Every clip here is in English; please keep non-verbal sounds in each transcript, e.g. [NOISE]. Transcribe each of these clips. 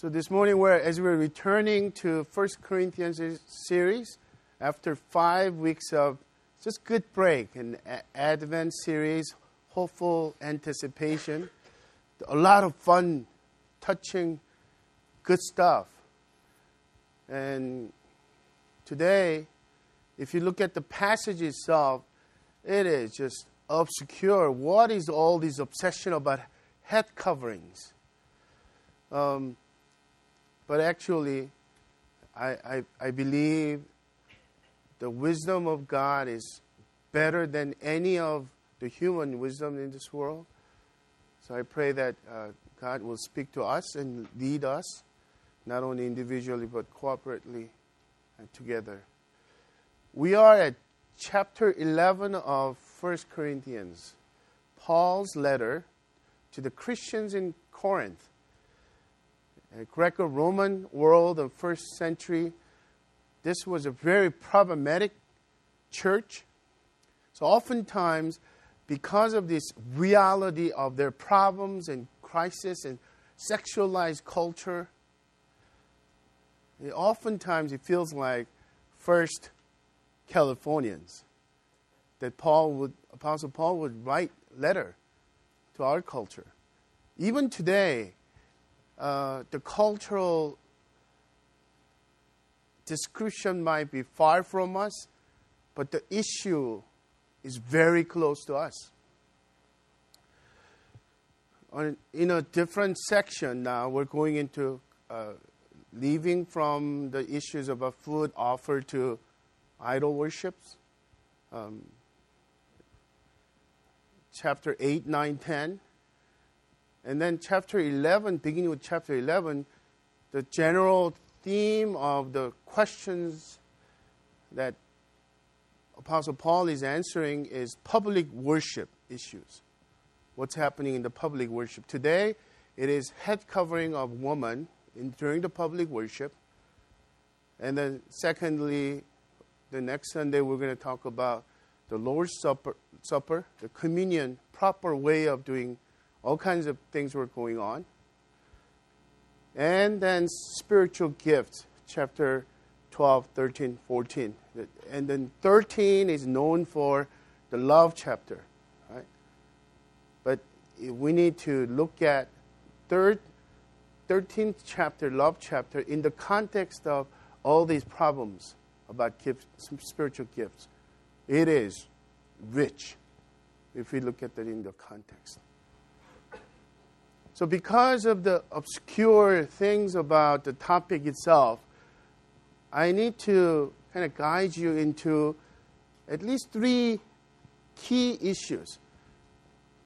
So this morning, we're, as we're returning to First Corinthians series, after five weeks of just good break and Advent series, hopeful anticipation, a lot of fun, touching, good stuff. And today, if you look at the passage itself, it is just obscure. What is all this obsession about head coverings? Um, but actually, I, I, I believe the wisdom of God is better than any of the human wisdom in this world. So I pray that uh, God will speak to us and lead us, not only individually but corporately and together. We are at chapter 11 of 1 Corinthians, Paul's letter to the Christians in Corinth. Greco Roman world of first century, this was a very problematic church. So, oftentimes, because of this reality of their problems and crisis and sexualized culture, it, oftentimes it feels like first Corinthians that Paul would, Apostle Paul would write letter to our culture. Even today, uh, the cultural description might be far from us, but the issue is very close to us. In a different section now, we're going into uh, leaving from the issues about food offered to idol worships. Um, chapter 8, 9, 10. And then chapter 11, beginning with chapter 11, the general theme of the questions that Apostle Paul is answering is public worship issues. What's happening in the public worship? Today, it is head covering of woman in, during the public worship. And then, secondly, the next Sunday, we're going to talk about the Lord's Supper, Supper, the communion, proper way of doing all kinds of things were going on. And then spiritual gifts, chapter 12, 13, 14. And then 13 is known for the love chapter, right? But we need to look at third, 13th chapter, love chapter, in the context of all these problems about gifts, spiritual gifts. It is rich if we look at that in the context. So, because of the obscure things about the topic itself, I need to kind of guide you into at least three key issues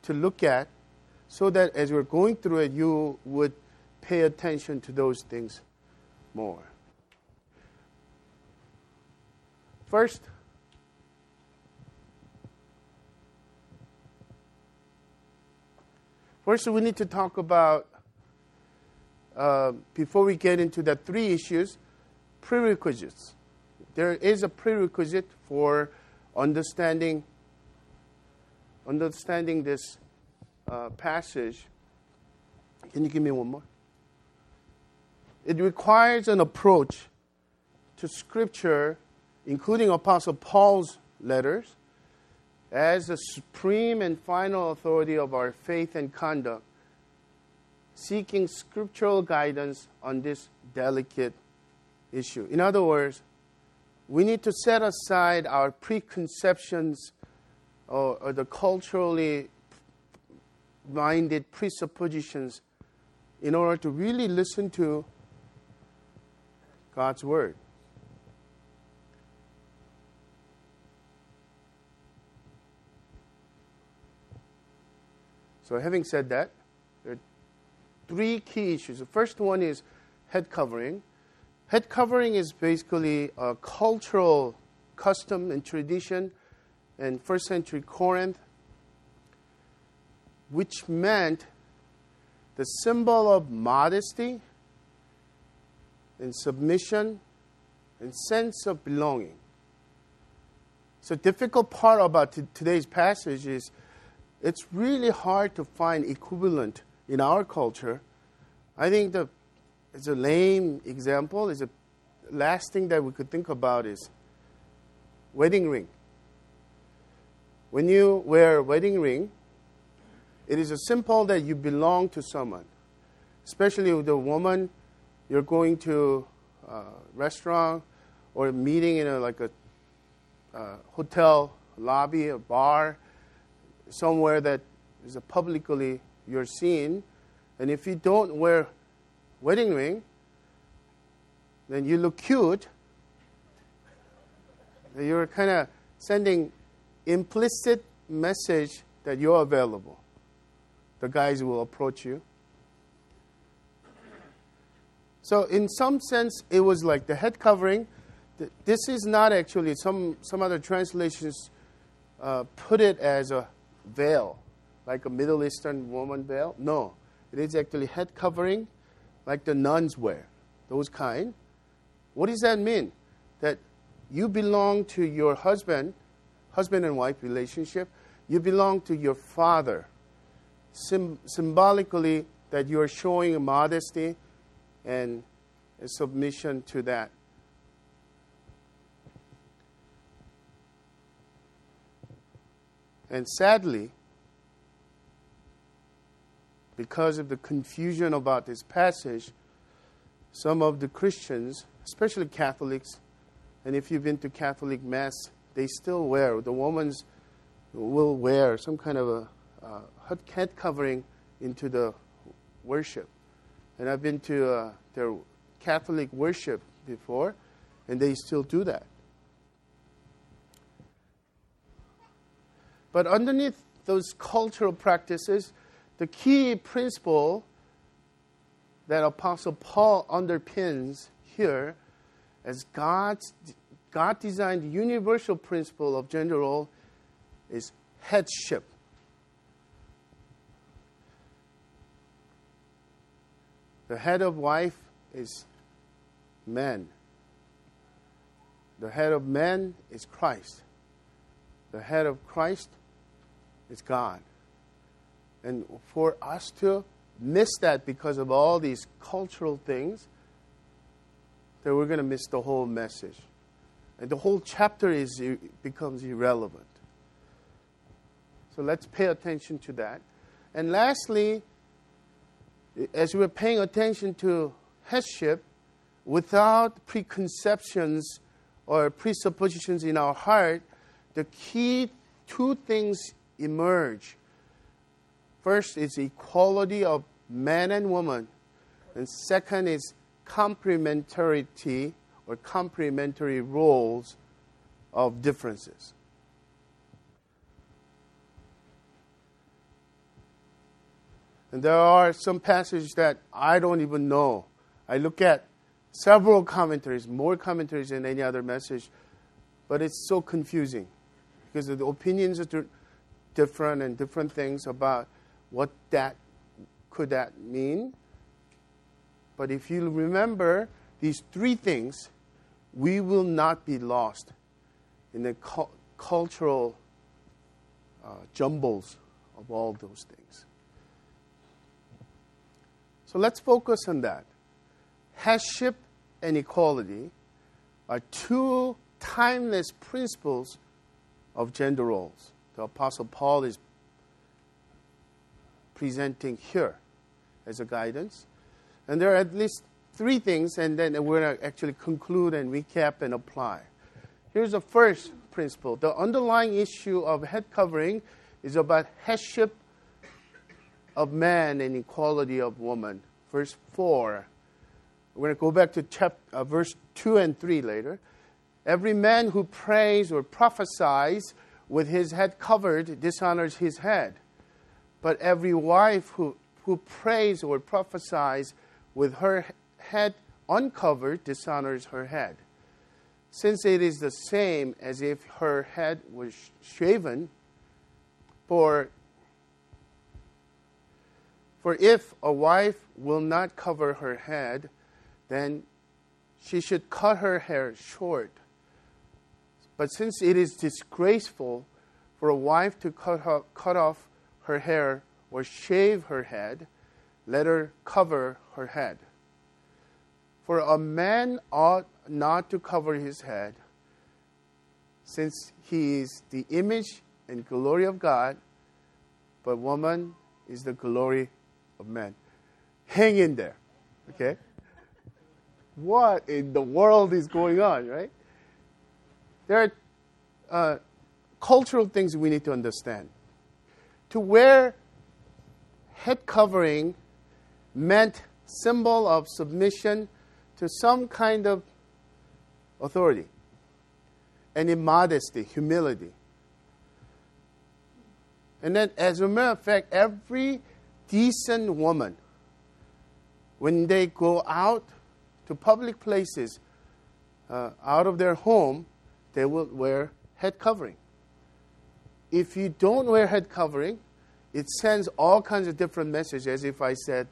to look at so that as we're going through it, you would pay attention to those things more. First, First, we need to talk about, uh, before we get into the three issues, prerequisites. There is a prerequisite for understanding, understanding this uh, passage. Can you give me one more? It requires an approach to Scripture, including Apostle Paul's letters, as the supreme and final authority of our faith and conduct, seeking scriptural guidance on this delicate issue. In other words, we need to set aside our preconceptions or, or the culturally minded presuppositions in order to really listen to God's Word. So, having said that, there are three key issues. The first one is head covering. Head covering is basically a cultural custom and tradition in first century Corinth, which meant the symbol of modesty and submission and sense of belonging. So, difficult part about t- today's passage is it's really hard to find equivalent in our culture. I think the as a lame example, is a last thing that we could think about is wedding ring. When you wear a wedding ring, it is a symbol that you belong to someone, especially with a woman. You're going to a restaurant or a meeting in a, like a uh, hotel lobby, a bar, somewhere that is publicly you're seen. And if you don't wear wedding ring, then you look cute. You're kind of sending implicit message that you're available. The guys will approach you. So, in some sense, it was like the head covering. This is not actually, some, some other translations uh, put it as a veil, like a Middle Eastern woman veil. No, it is actually head covering, like the nuns wear, those kind. What does that mean? That you belong to your husband, husband and wife relationship, you belong to your father. Sym- symbolically, that you are showing modesty and submission to that. And sadly, because of the confusion about this passage, some of the Christians, especially Catholics, and if you've been to Catholic Mass, they still wear, the women will wear some kind of a uh, head covering into the worship. And I've been to uh, their Catholic worship before, and they still do that. But underneath those cultural practices, the key principle that Apostle Paul underpins here as God's God designed universal principle of gender role is headship. The head of wife is man. The head of man is Christ. The head of Christ is God. And for us to miss that because of all these cultural things, then we're going to miss the whole message. And the whole chapter is, becomes irrelevant. So let's pay attention to that. And lastly, as we're paying attention to headship, without preconceptions or presuppositions in our heart, the key two things emerge. First is equality of man and woman, and second is complementarity or complementary roles of differences. And there are some passages that I don't even know. I look at several commentaries, more commentaries than any other message, but it's so confusing because the opinions are different and different things about what that could that mean. But if you remember these three things, we will not be lost in the cu- cultural uh, jumbles of all those things. So let's focus on that. Headship and equality are two timeless principles of gender roles. The Apostle Paul is presenting here as a guidance. And there are at least three things, and then we're going to actually conclude and recap and apply. Here's the first principle the underlying issue of head covering is about headship of man and equality of woman. Verse 4. We're going to go back to chapter, uh, verse 2 and 3 later. Every man who prays or prophesies with his head covered dishonors his head. But every wife who, who prays or prophesies with her head uncovered dishonors her head. Since it is the same as if her head was shaven, for for if a wife will not cover her head, then she should cut her hair short. But since it is disgraceful for a wife to cut, her, cut off her hair or shave her head, let her cover her head. For a man ought not to cover his head, since he is the image and glory of God, but woman is the glory of man. Hang in there, okay? What in the world is going on, right? There are uh, cultural things we need to understand. To wear head covering meant symbol of submission to some kind of authority and immodesty, humility. And then, as a matter of fact, every decent woman, when they go out to public places, uh, out of their home, they will wear head covering. If you don't wear head covering, it sends all kinds of different messages. As if I said,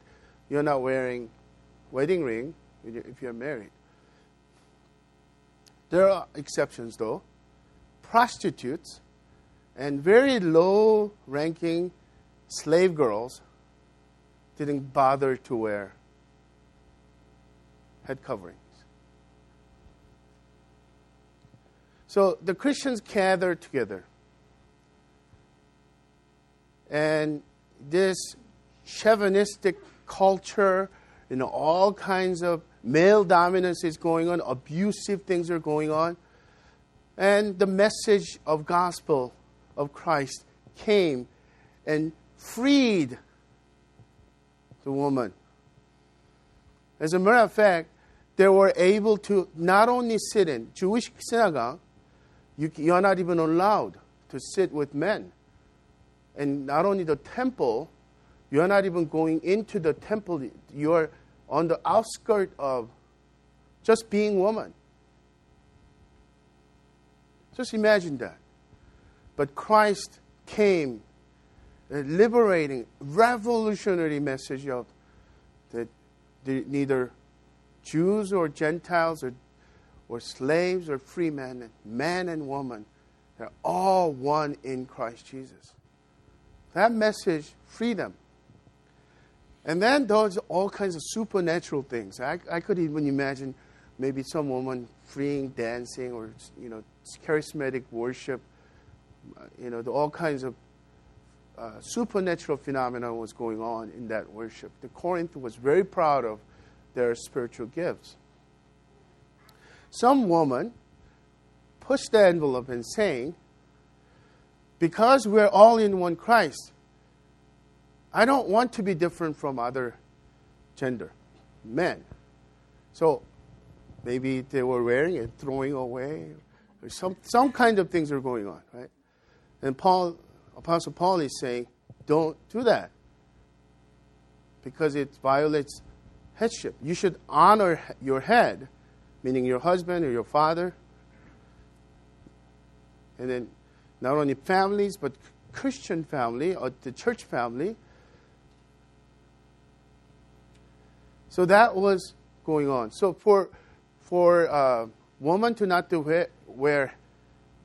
you're not wearing wedding ring if you're married. There are exceptions, though. Prostitutes and very low ranking slave girls didn't bother to wear head coverings. So the Christians gathered together. And this chauvinistic culture, you know, all kinds of male dominance is going on, abusive things are going on. And the message of gospel of Christ came and freed the woman. As a matter of fact, they were able to not only sit in Jewish synagogue, you, you're not even allowed to sit with men. And not only the temple, you're not even going into the temple. You're on the outskirts of just being woman. Just imagine that. But Christ came, a liberating, revolutionary message of that neither Jews or Gentiles or, or slaves or free men, man and woman, they're all one in Christ Jesus. That message, freedom. And then there's all kinds of supernatural things. I, I could even imagine maybe some woman freeing dancing or you know charismatic worship you know, all kinds of uh, supernatural phenomena was going on in that worship. The Corinth was very proud of their spiritual gifts. Some woman pushed the envelope and saying, because we're all in one Christ, I don't want to be different from other gender, men. So maybe they were wearing it, throwing away, or some, some kind of things are going on, right? And Paul, Apostle Paul is saying, don't do that because it violates headship. You should honor your head, meaning your husband or your father. And then not only families, but Christian family or the church family. So that was going on. So for for a uh, woman to not to wear, wear,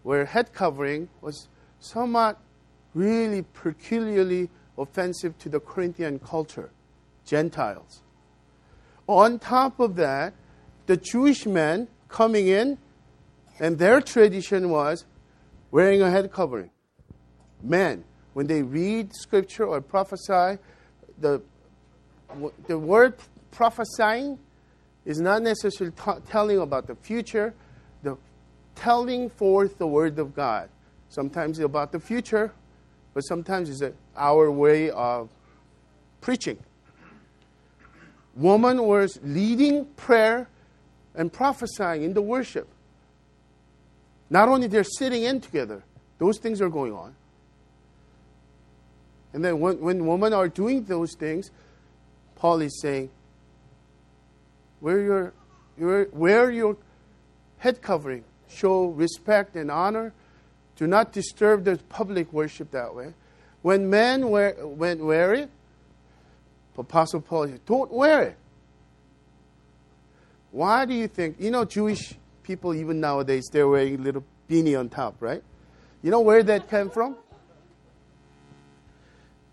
wear head covering was somewhat really peculiarly offensive to the Corinthian culture, Gentiles. On top of that, the Jewish men coming in, and their tradition was wearing a head covering. Men, when they read scripture or prophesy, the, the word prophesying is not necessarily t- telling about the future, the telling forth the word of God. Sometimes it's about the future, but sometimes it's our way of preaching. Woman was leading prayer and prophesying in the worship. Not only they're sitting in together, those things are going on. And then when, when women are doing those things, Paul is saying, wear your, your, wear your head covering, show respect and honor do not disturb the public worship that way. When men wear, when wear it, Apostle Paul said, don't wear it. Why do you think, you know, Jewish people, even nowadays, they're wearing a little beanie on top, right? You know where that came from?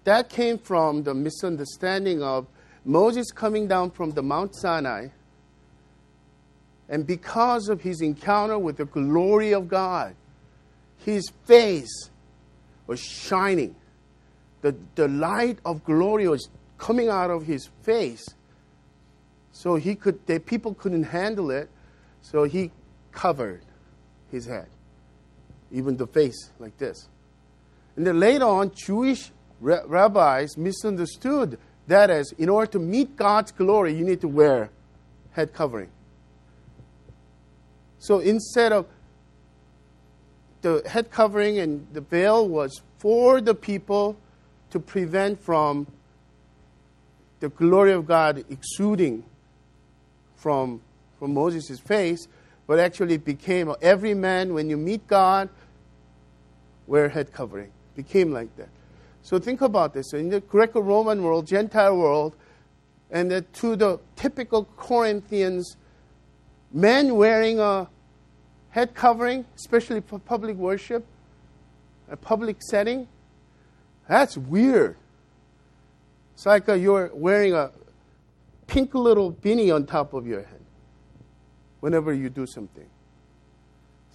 That came from the misunderstanding of Moses coming down from the Mount Sinai And because of his encounter with the glory of God, his face was shining. The, the light of glory was coming out of his face. So he could, the people couldn't handle it. So he covered his head, even the face like this. And then later on, Jewish rabbis misunderstood that as in order to meet God's glory, you need to wear head covering. So instead of the head covering and the veil was for the people to prevent from the glory of God exuding from, from Moses' face, but actually became every man when you meet God, wear head covering. Became like that. So think about this. In the Greco Roman world, Gentile world, and the, to the typical Corinthians, men wearing a head covering, especially for public worship, a public setting, that's weird. It's like a, you're wearing a pink little beanie on top of your head whenever you do something.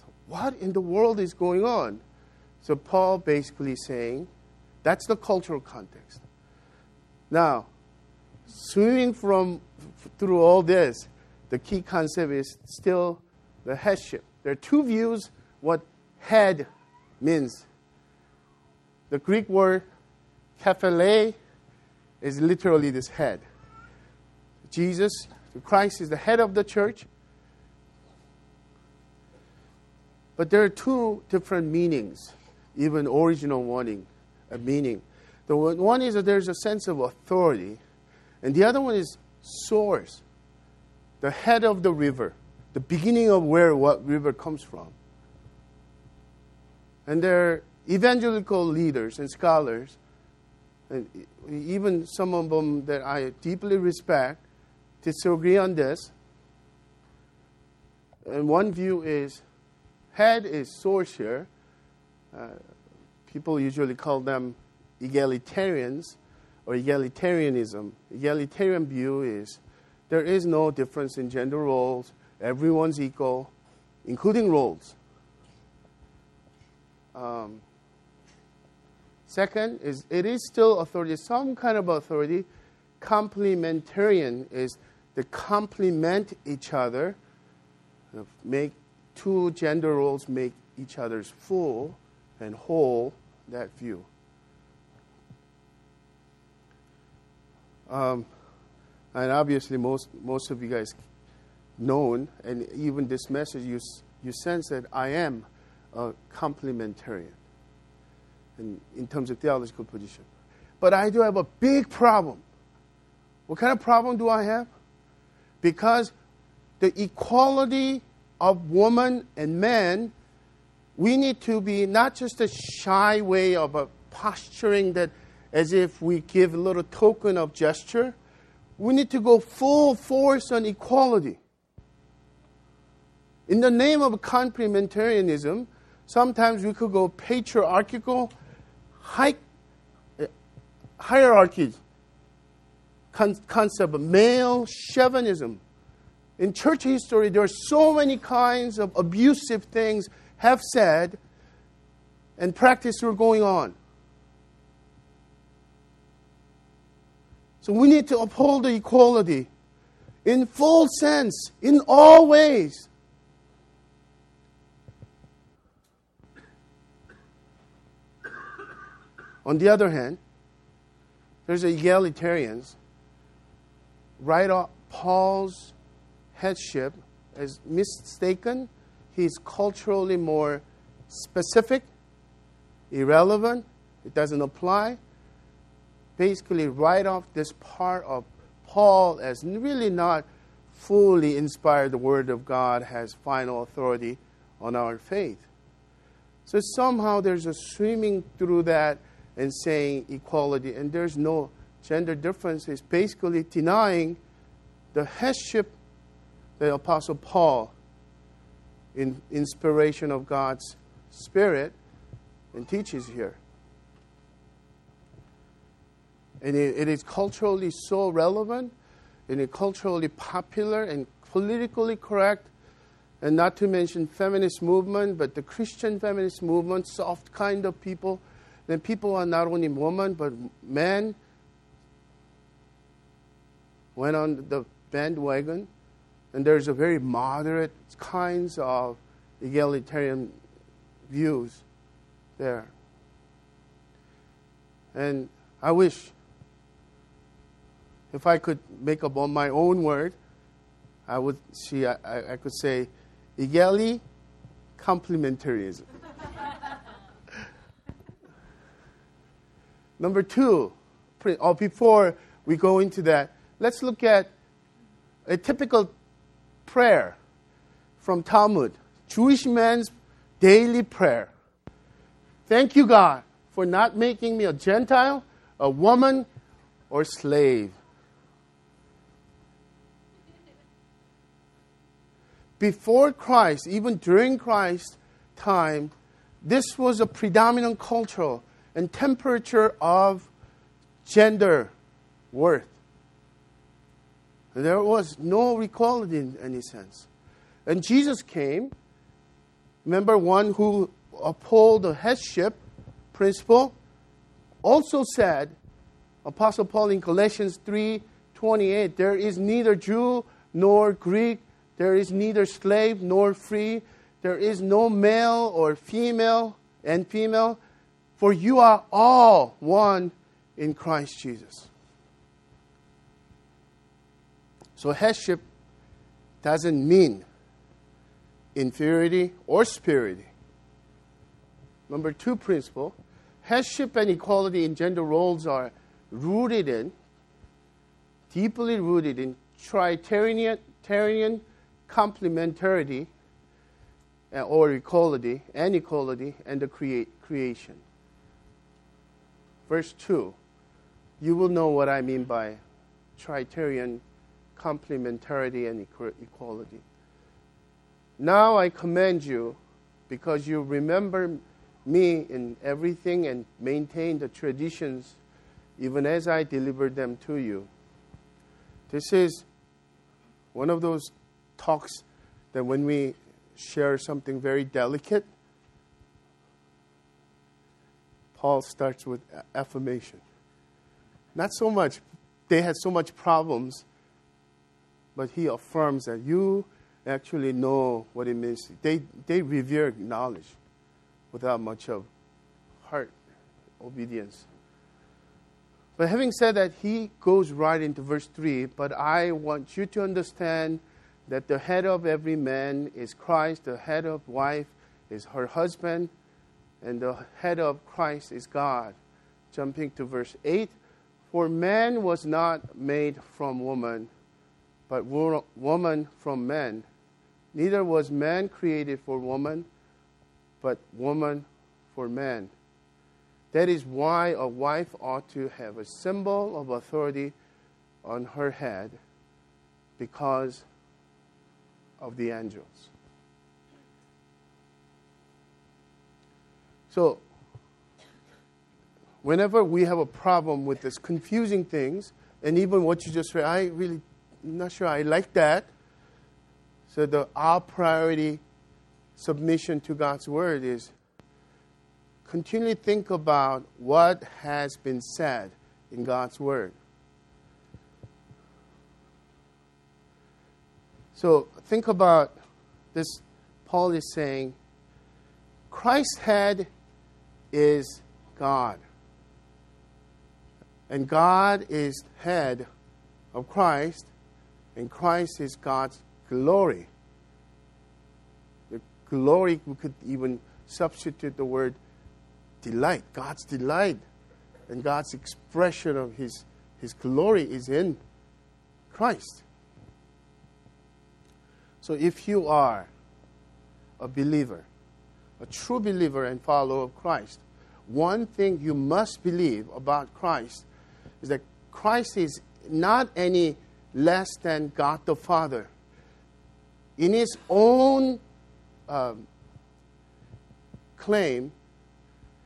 So what in the world is going on? So Paul basically saying, that's the cultural context. Now, swimming from through all this, the key concept is still the headship. There are two views what head means. The Greek word kephale is literally this head. Jesus, Christ is the head of the church. But there are two different meanings, even original warning a meaning. The one is that there's a sense of authority, and the other one is source, the head of the river, the beginning of where what river comes from. And there are evangelical leaders and scholars, and even some of them that I deeply respect, disagree on this. And one view is head is source here. Uh, people usually call them egalitarians or egalitarianism. Egalitarian view is there is no difference in gender roles, everyone's equal, including roles. Um, second is it is still authority, some kind of authority. Complementarian is they complement each other, make two gender roles make each other's full and whole that view. Um, and obviously, most, most of you guys known, and even this message, you, you sense that I am a complementarian in, in terms of theological position. But I do have a big problem. What kind of problem do I have? Because the equality of woman and man we need to be not just a shy way of a posturing that as if we give a little token of gesture. We need to go full force on equality. In the name of complementarianism, sometimes we could go patriarchal, high, uh, hierarchy con- concept of male chauvinism. In church history, there are so many kinds of abusive things have said and practice were going on. So we need to uphold the equality in full sense, in all ways. On the other hand, there's the egalitarians. Right off Paul's headship is mistaken he's culturally more specific, irrelevant, it doesn't apply. Basically, write off this part of Paul as really not fully inspired. The Word of God has final authority on our faith. So somehow there's a swimming through that and saying equality, and there's no gender difference. is basically denying the headship that Apostle Paul in inspiration of God's Spirit and teaches here. And it, it is culturally so relevant and it culturally popular and politically correct and not to mention feminist movement, but the Christian feminist movement, soft kind of people. Then people are not only women but men went on the bandwagon, and there's a very moderate kinds of egalitarian views there. And I wish if I could make up on my own word, I would see I, I could say egali complementarism. [LAUGHS] Number two, or before we go into that, let's look at a typical prayer from Talmud, Jewish man's daily prayer. Thank you, God, for not making me a Gentile, a woman, or slave. Before Christ, even during Christ's time, this was a predominant cultural and temperature of gender worth. There was no equality in any sense. And Jesus came, remember, one who uphold the headship principle, also said, Apostle Paul in Galatians 3 28, there is neither Jew nor Greek, there is neither slave nor free, there is no male or female and female, for you are all one in Christ Jesus. So, headship doesn't mean inferiority or superiority. Number two principle headship and equality in gender roles are rooted in, deeply rooted in tritarian complementarity uh, or equality and equality and the create, creation. Verse 2 You will know what I mean by tritarian complementarity and equality. Now I command you, because you remember me in everything and maintain the traditions, even as I delivered them to you. This is one of those talks that when we share something very delicate, Paul starts with affirmation. Not so much, they had so much problems, but he affirms that you actually know what it means. They, they revere knowledge without much of heart obedience. But having said that, he goes right into verse 3. But I want you to understand that the head of every man is Christ, the head of wife is her husband, and the head of Christ is God. Jumping to verse 8 For man was not made from woman, but woman from man. Neither was man created for woman, but woman for man. That is why a wife ought to have a symbol of authority on her head because of the angels. So, whenever we have a problem with this confusing things, and even what you just read, I really not sure I like that. So the our priority submission to God's word is continually think about what has been said in God's word. So think about this. Paul is saying Christ's head is God. And God is head of Christ, and Christ is God's glory. The glory, we could even substitute the word delight, God's delight. And God's expression of His, His glory is in Christ. So if you are a believer, a true believer and follower of Christ, one thing you must believe about Christ is that Christ is not any less than God the Father. In his own um, claim,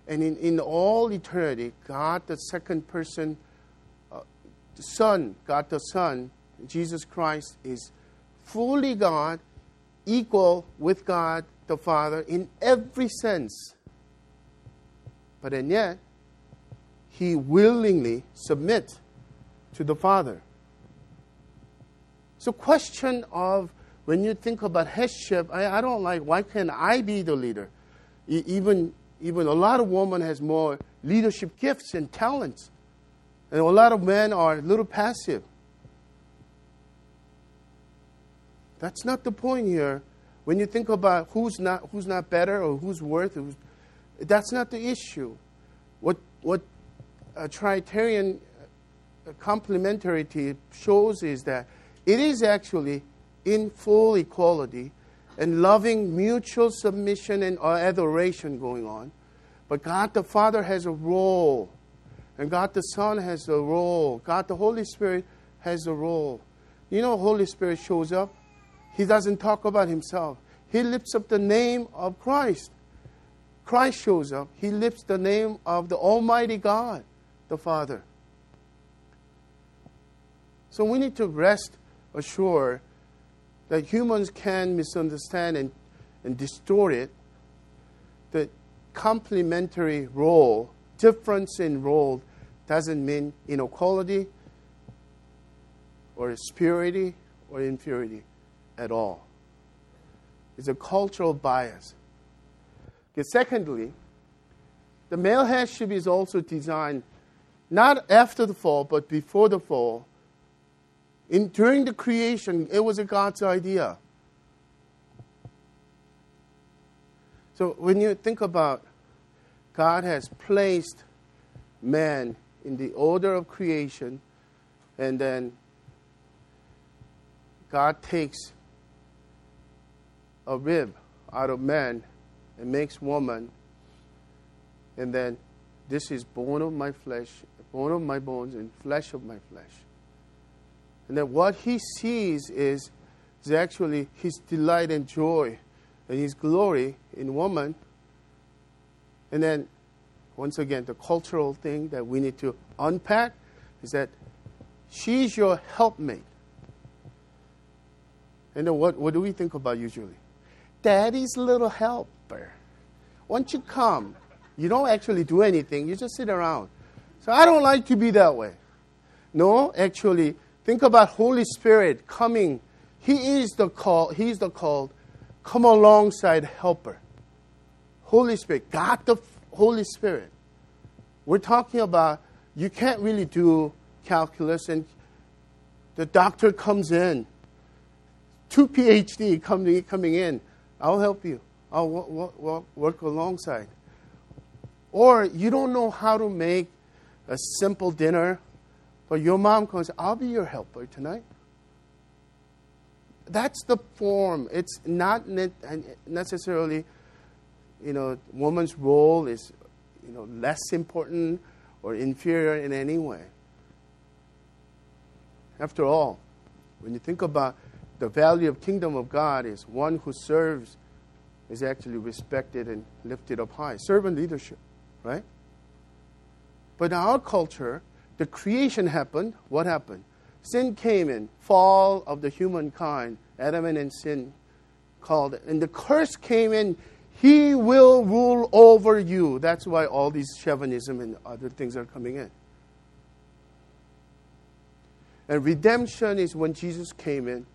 and in, in all eternity, God the second person, uh, the Son, God the Son, Jesus Christ, is fully God equal with God the Father in every sense. But and yet, he willingly submit to the Father. So, question of when you think about headship, I, I don't like. Why can't I be the leader? E- even even a lot of women has more leadership gifts and talents, and a lot of men are a little passive. That's not the point here. When you think about who's not who's not better or who's worth, who's, that's not the issue. What what a tritarian uh, complementarity shows is that it is actually in full equality and loving mutual submission and adoration going on. But God the Father has a role, and God the Son has a role, God the Holy Spirit has a role. You know, Holy Spirit shows up he doesn't talk about himself. He lifts up the name of Christ. Christ shows up. He lifts the name of the Almighty God, the Father. So we need to rest assured that humans can misunderstand and, and distort it. The complementary role, difference in role, doesn't mean inequality or superiority or inferiority at all. It's a cultural bias. Okay, secondly, the male headship is also designed not after the fall, but before the fall. In, during the creation, it was a God's idea. So when you think about God has placed man in the order of creation, and then God takes a rib out of man and makes woman, and then this is bone of my flesh, bone of my bones, and flesh of my flesh. And then what he sees is, is actually his delight and joy and his glory in woman. And then, once again, the cultural thing that we need to unpack is that she's your helpmate. And then what, what do we think about usually? daddy's little helper. Once you come, you don't actually do anything, you just sit around. So I don't like to be that way. No, actually, think about Holy Spirit coming. He is the call, he's the called, come alongside helper. Holy Spirit, God the Holy Spirit. We're talking about you can't really do calculus and the doctor comes in, two PhD coming, coming in I'll help you. I'll work, work, work alongside. Or you don't know how to make a simple dinner, but your mom comes, I'll be your helper tonight. That's the form. It's not necessarily, you know, woman's role is, you know, less important or inferior in any way. After all, when you think about the value of kingdom of God is one who serves is actually respected and lifted up high. Servant leadership, right? But in our culture, the creation happened. What happened? Sin came in, fall of the humankind, Adam and sin called it. And the curse came in, he will rule over you. That's why all these chauvinism and other things are coming in. And redemption is when Jesus came in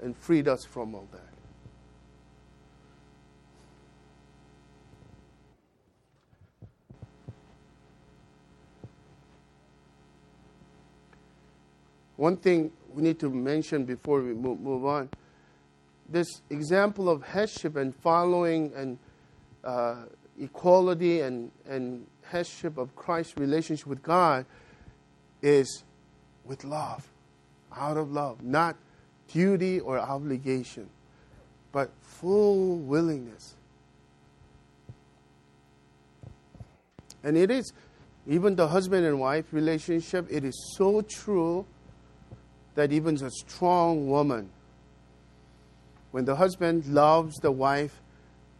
and freed us from all that. One thing we need to mention before we move, move on this example of headship and following and uh, equality and, and headship of Christ's relationship with God is with love, out of love, not duty or obligation, but full willingness. And it is, even the husband and wife relationship, it is so true that even a strong woman, when the husband loves the wife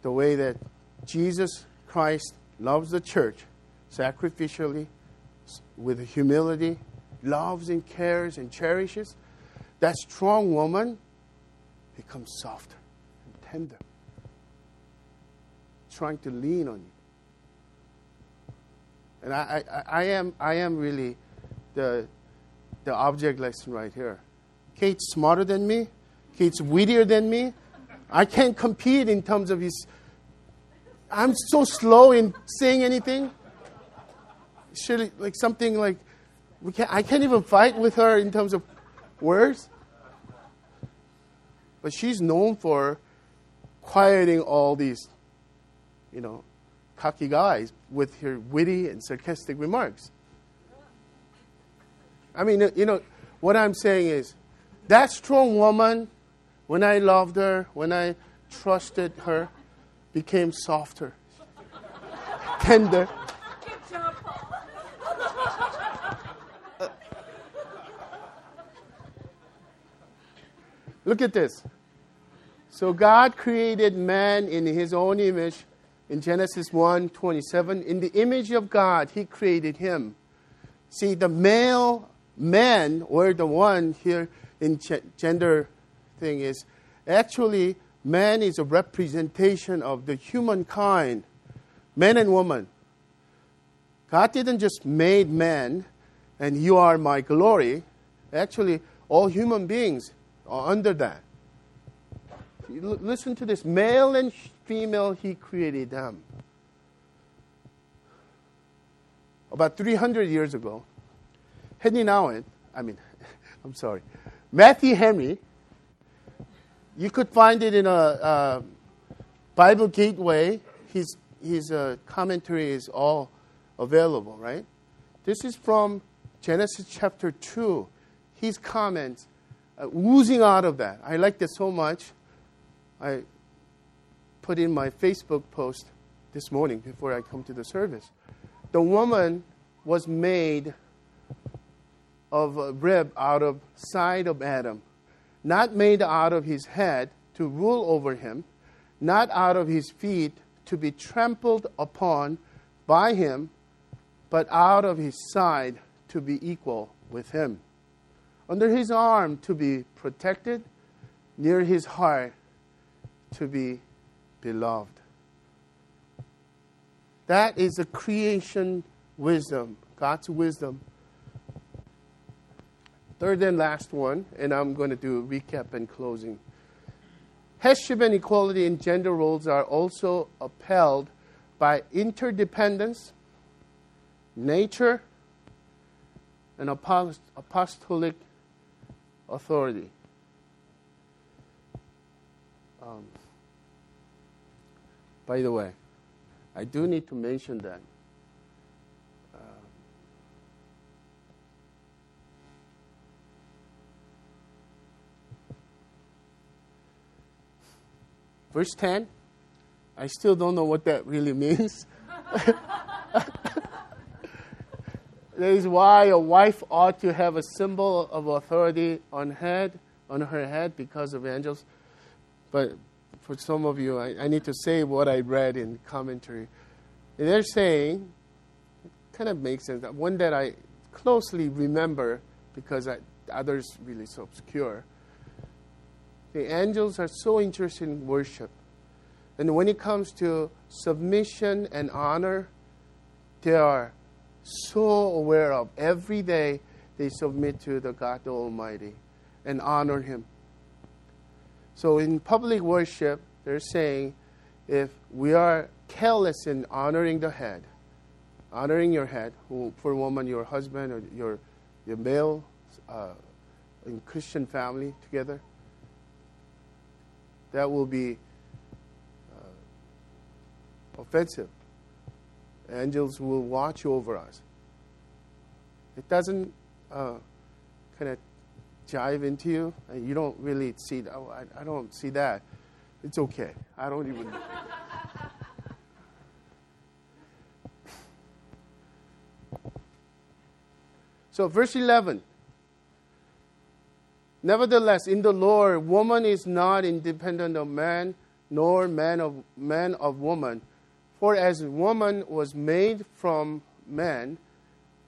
the way that Jesus Christ loves the church, sacrificially, with humility, loves and cares and cherishes, that strong woman becomes softer and tender, trying to lean on you. And I, I, I, am, I am really the, the object lesson right here. Kate's smarter than me. Kate's wittier than me. I can't compete in terms of his. I'm so slow in saying anything. Should like something like we can't, I can't even fight with her in terms of words. But she's known for quieting all these, you know, cocky guys with her witty and sarcastic remarks. I mean, you know, what I'm saying is that strong woman, when I loved her, when I trusted her, became softer, [LAUGHS] tender. Look at this. So God created man in his own image in Genesis 1 27. In the image of God, he created him. See, the male men, or the one here in gender thing, is actually man is a representation of the humankind, man and woman. God didn't just made man and you are my glory. Actually, all human beings are under that. Listen to this male and female, he created them. About 300 years ago, Henry Nouwen, I mean, [LAUGHS] I'm sorry, Matthew Henry, you could find it in a, a Bible Gateway. His, his uh, commentary is all available, right? This is from Genesis chapter 2. His comments uh, oozing out of that. I liked it so much. I put in my Facebook post this morning before I come to the service. The woman was made of rib out of side of Adam, not made out of his head to rule over him, not out of his feet to be trampled upon by him, but out of his side to be equal with him under his arm to be protected, near his heart to be beloved. That is the creation wisdom, God's wisdom. Third and last one, and I'm going to do a recap and closing. Headship and equality in gender roles are also upheld by interdependence, nature, and apostolic authority. Um, by the way, I do need to mention that. Verse 10, I still don't know what that really means. [LAUGHS] That is why a wife ought to have a symbol of authority on head, on her head because of angels. But for some of you, I, I need to say what I read in commentary. They're saying, kind of makes sense. One that I closely remember because I, others really so obscure. The angels are so interested in worship. And when it comes to submission and honor, they are so aware of. Every day they submit to the God the Almighty and honor Him. So in public worship, they're saying if we are careless in honoring the head, honoring your head, who, for a woman, your husband or your, your male uh, in Christian family together, that will be uh, offensive angels will watch over us. It doesn't uh, kind of jive into you, and you don't really see that. Oh, I, I don't see that. It's okay. I don't even. [LAUGHS] so, verse 11. Nevertheless, in the Lord, woman is not independent of man, nor man of man of woman. For as woman was made from man,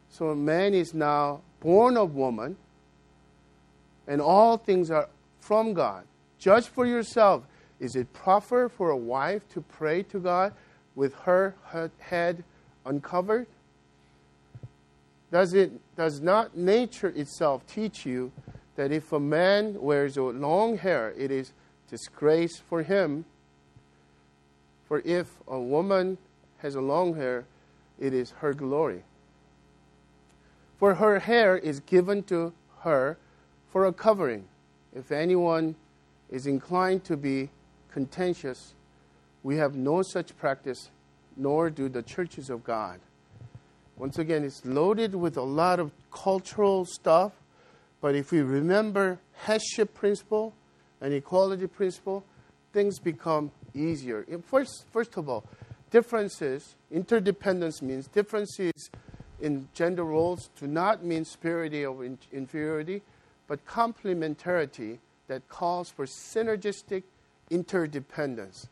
so man is now born of woman, and all things are from God, Judge for yourself. Is it proper for a wife to pray to God with her head uncovered? Does, it, does not nature itself teach you that if a man wears long hair, it is disgrace for him? For if a woman has a long hair, it is her glory. For her hair is given to her for a covering. If anyone is inclined to be contentious, we have no such practice, nor do the churches of God. Once again, it's loaded with a lot of cultural stuff, but if we remember headship principle and equality principle, things become easier. First, first of all, differences, interdependence means differences in gender roles do not mean superiority or inferiority, but complementarity that calls for synergistic interdependence.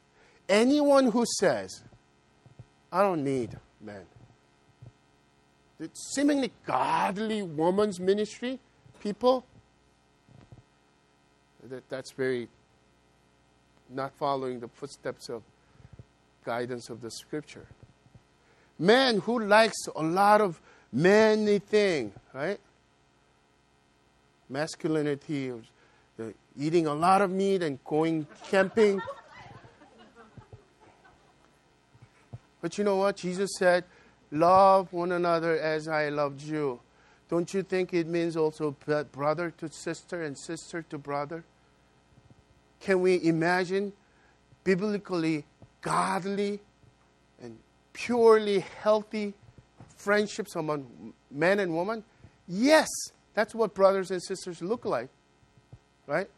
Anyone who says, I don't need men, the seemingly godly woman's ministry, people, that, that's very not following the footsteps of guidance of the scripture. Man who likes a lot of many thing, right? Masculinity, uh, eating a lot of meat and going camping. but you know what? Jesus said, Love one another as I loved you. Don't you think it means also brother to sister and sister to brother? Can we imagine biblically godly and purely healthy friendships among men and women? Yes, that's what brothers and sisters look like, right?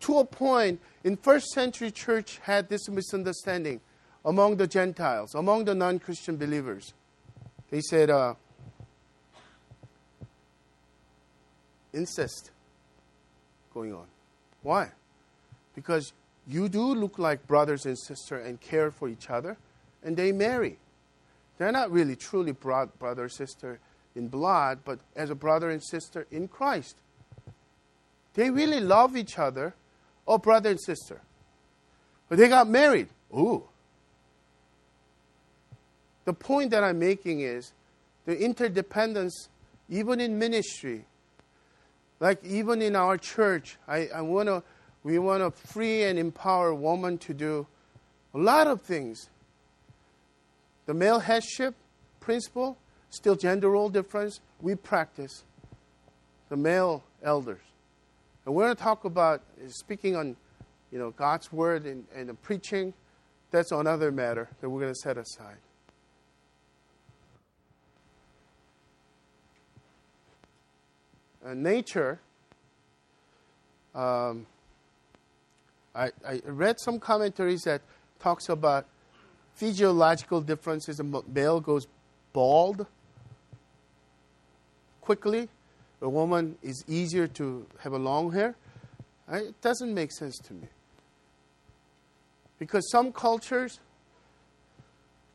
To a point, in first century church had this misunderstanding among the Gentiles, among the non Christian believers. They said, uh, incest going on. Why? Because you do look like brothers and sisters and care for each other, and they marry. They're not really truly bro- brother sister in blood, but as a brother and sister in Christ. They really love each other, or brother and sister. But they got married. Ooh, the point that I'm making is the interdependence, even in ministry, like even in our church, I, I wanna, we want to free and empower women to do a lot of things. The male headship principle, still gender role difference, we practice. The male elders. And we're going to talk about uh, speaking on you know, God's word and, and preaching. That's another matter that we're going to set aside. Nature, um, I, I, read some commentaries that talks about physiological differences. A male goes bald quickly. A woman is easier to have a long hair. It doesn't make sense to me. Because some cultures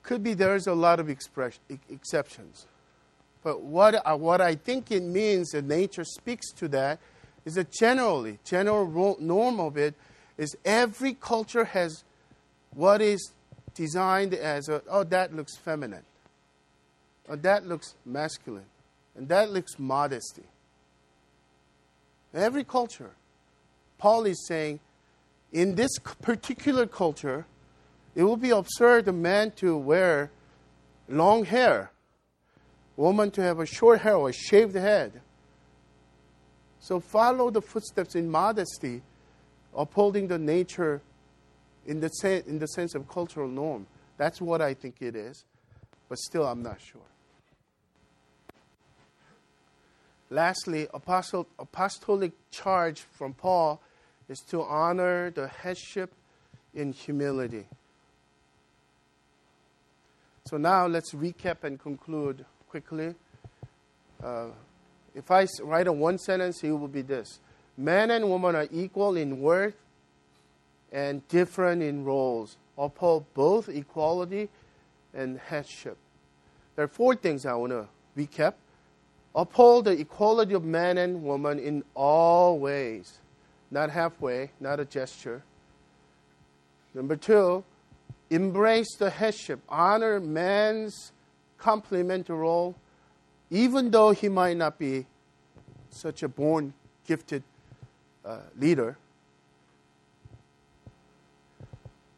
could be there's a lot of expression, exceptions. But what, uh, what I think it means, that nature speaks to that, is that generally, general norm of it is every culture has what is designed as a, oh, that looks feminine, or that looks masculine, and that looks modesty. Every culture. Paul is saying, in this particular culture, it will be absurd a man to wear long hair woman to have a short hair or a shaved head. So follow the footsteps in modesty, upholding the nature in the, sen- in the sense of cultural norm. That's what I think it is, but still I'm not sure. Lastly, apostolic charge from Paul is to honor the headship in humility. So now let's recap and conclude quickly. Uh, if I write a one sentence, it will be this Man and woman are equal in worth and different in roles, uphold both equality and headship. There are four things I want to recap. Uphold the equality of man and woman in all ways. not halfway, not a gesture. Number two, embrace the headship, honor man's complementary role, even though he might not be such a born gifted uh, leader.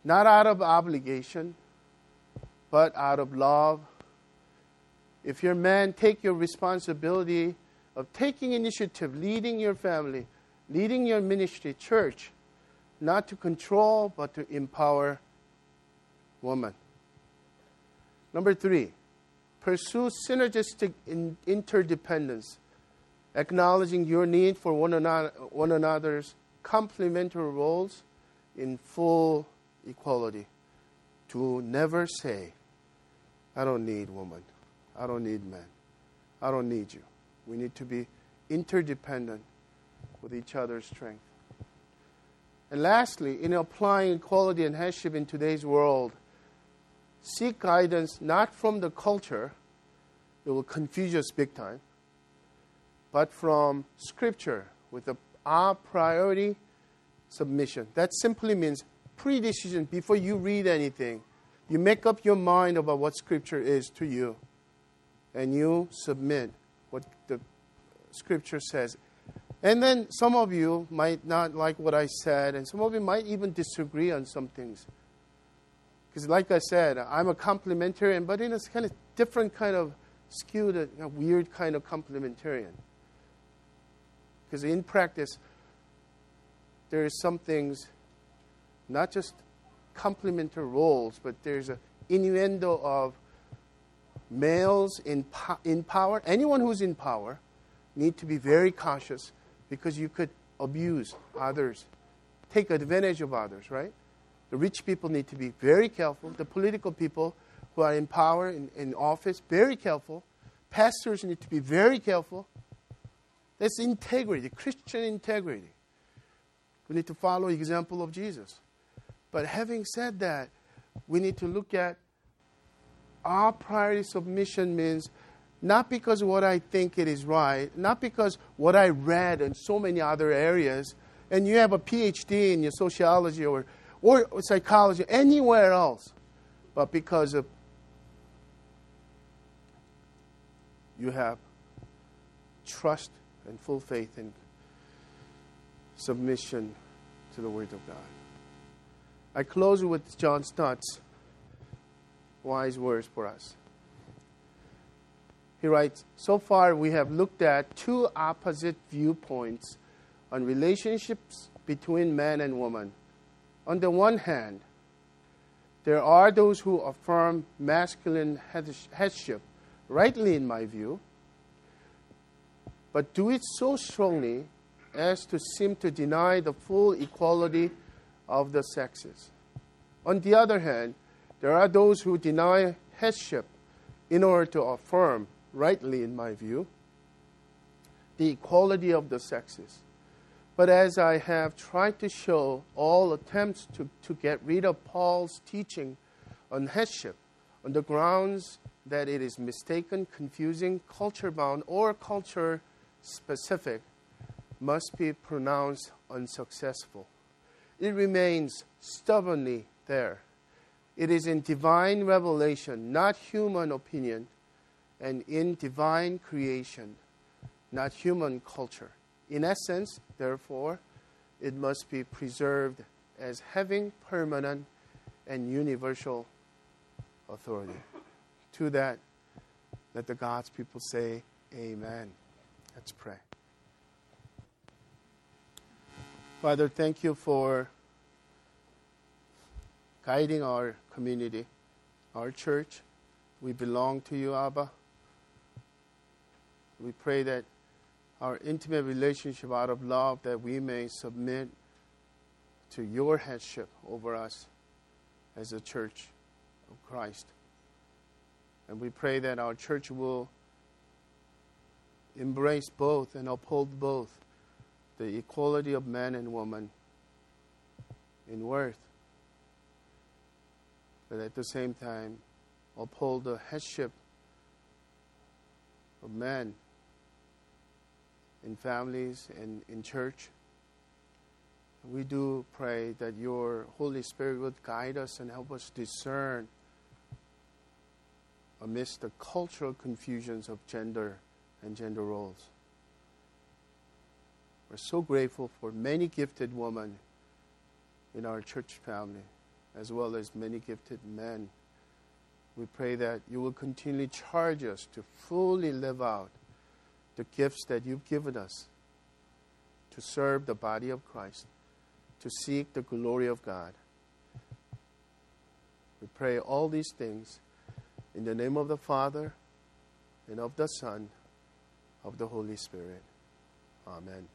Not out of obligation, but out of love. If you're a man, take your responsibility of taking initiative, leading your family, leading your ministry, church, not to control, but to empower woman. Number three, pursue synergistic in- interdependence, acknowledging your need for one, another, one another's complementary roles in full equality. To never say, I don't need woman, I don't need man, I don't need you. We need to be interdependent with each other's strength. And lastly, in applying equality and headship in today's world, seek guidance not from the culture, it will confuse us big time, but from Scripture with a, our priority submission. That simply means pre decision before you read anything. You make up your mind about what Scripture is to you, and you submit what the Scripture says. And then some of you might not like what I said, and some of you might even disagree on some things. Because, like I said, I'm a complementarian, but in a kind of different kind of skewed, a, a weird kind of complementarian. Because in practice, there are some things, not just complementary roles, but there's an innuendo of males in, po- in power. Anyone who's in power need to be very cautious because you could abuse others, take advantage of others, right? The rich people need to be very careful. The political people who are in power, in, in office, very careful. Pastors need to be very careful. That's integrity, Christian integrity. We need to follow the example of Jesus. But having said that, we need to look at a priori submission means not because what I think it is right, not because what I read in so many other areas, and you have a PhD in your sociology or, or psychology, anywhere else, but because of you have trust and full faith and submission to the Word of God. I close with John Stott's wise words for us. He writes So far, we have looked at two opposite viewpoints on relationships between man and woman. On the one hand, there are those who affirm masculine headship, rightly in my view, but do it so strongly as to seem to deny the full equality of the sexes. On the other hand, there are those who deny headship in order to affirm rightly in my view, the equality of the sexes. But as I have tried to show, all attempts to, to get rid of Paul's teaching on headship on the grounds that it is mistaken, confusing, culture bound, or culture specific must be pronounced unsuccessful. It remains stubbornly there. It is in divine revelation, not human opinion, and in divine creation, not human culture. In essence, therefore, it must be preserved as having permanent and universal authority. To that, let the God's people say, Amen. Let's pray. Father, thank you for guiding our community, our church. We belong to you, Abba. We pray that our intimate relationship out of love that we may submit to your headship over us as a church of Christ. And we pray that our church will embrace both and uphold both the equality of man and woman in worth, but at the same time uphold the headship of man in families and in church. We do pray that your Holy Spirit would guide us and help us discern amidst the cultural confusions of gender and gender roles. We're so grateful for many gifted women in our church family, as well as many gifted men. We pray that you will continually charge us to fully live out the gifts that you've given us to serve the body of Christ, to seek the glory of God. We pray all these things in the name of the Father, and of the Son, of the Holy Spirit. Amen.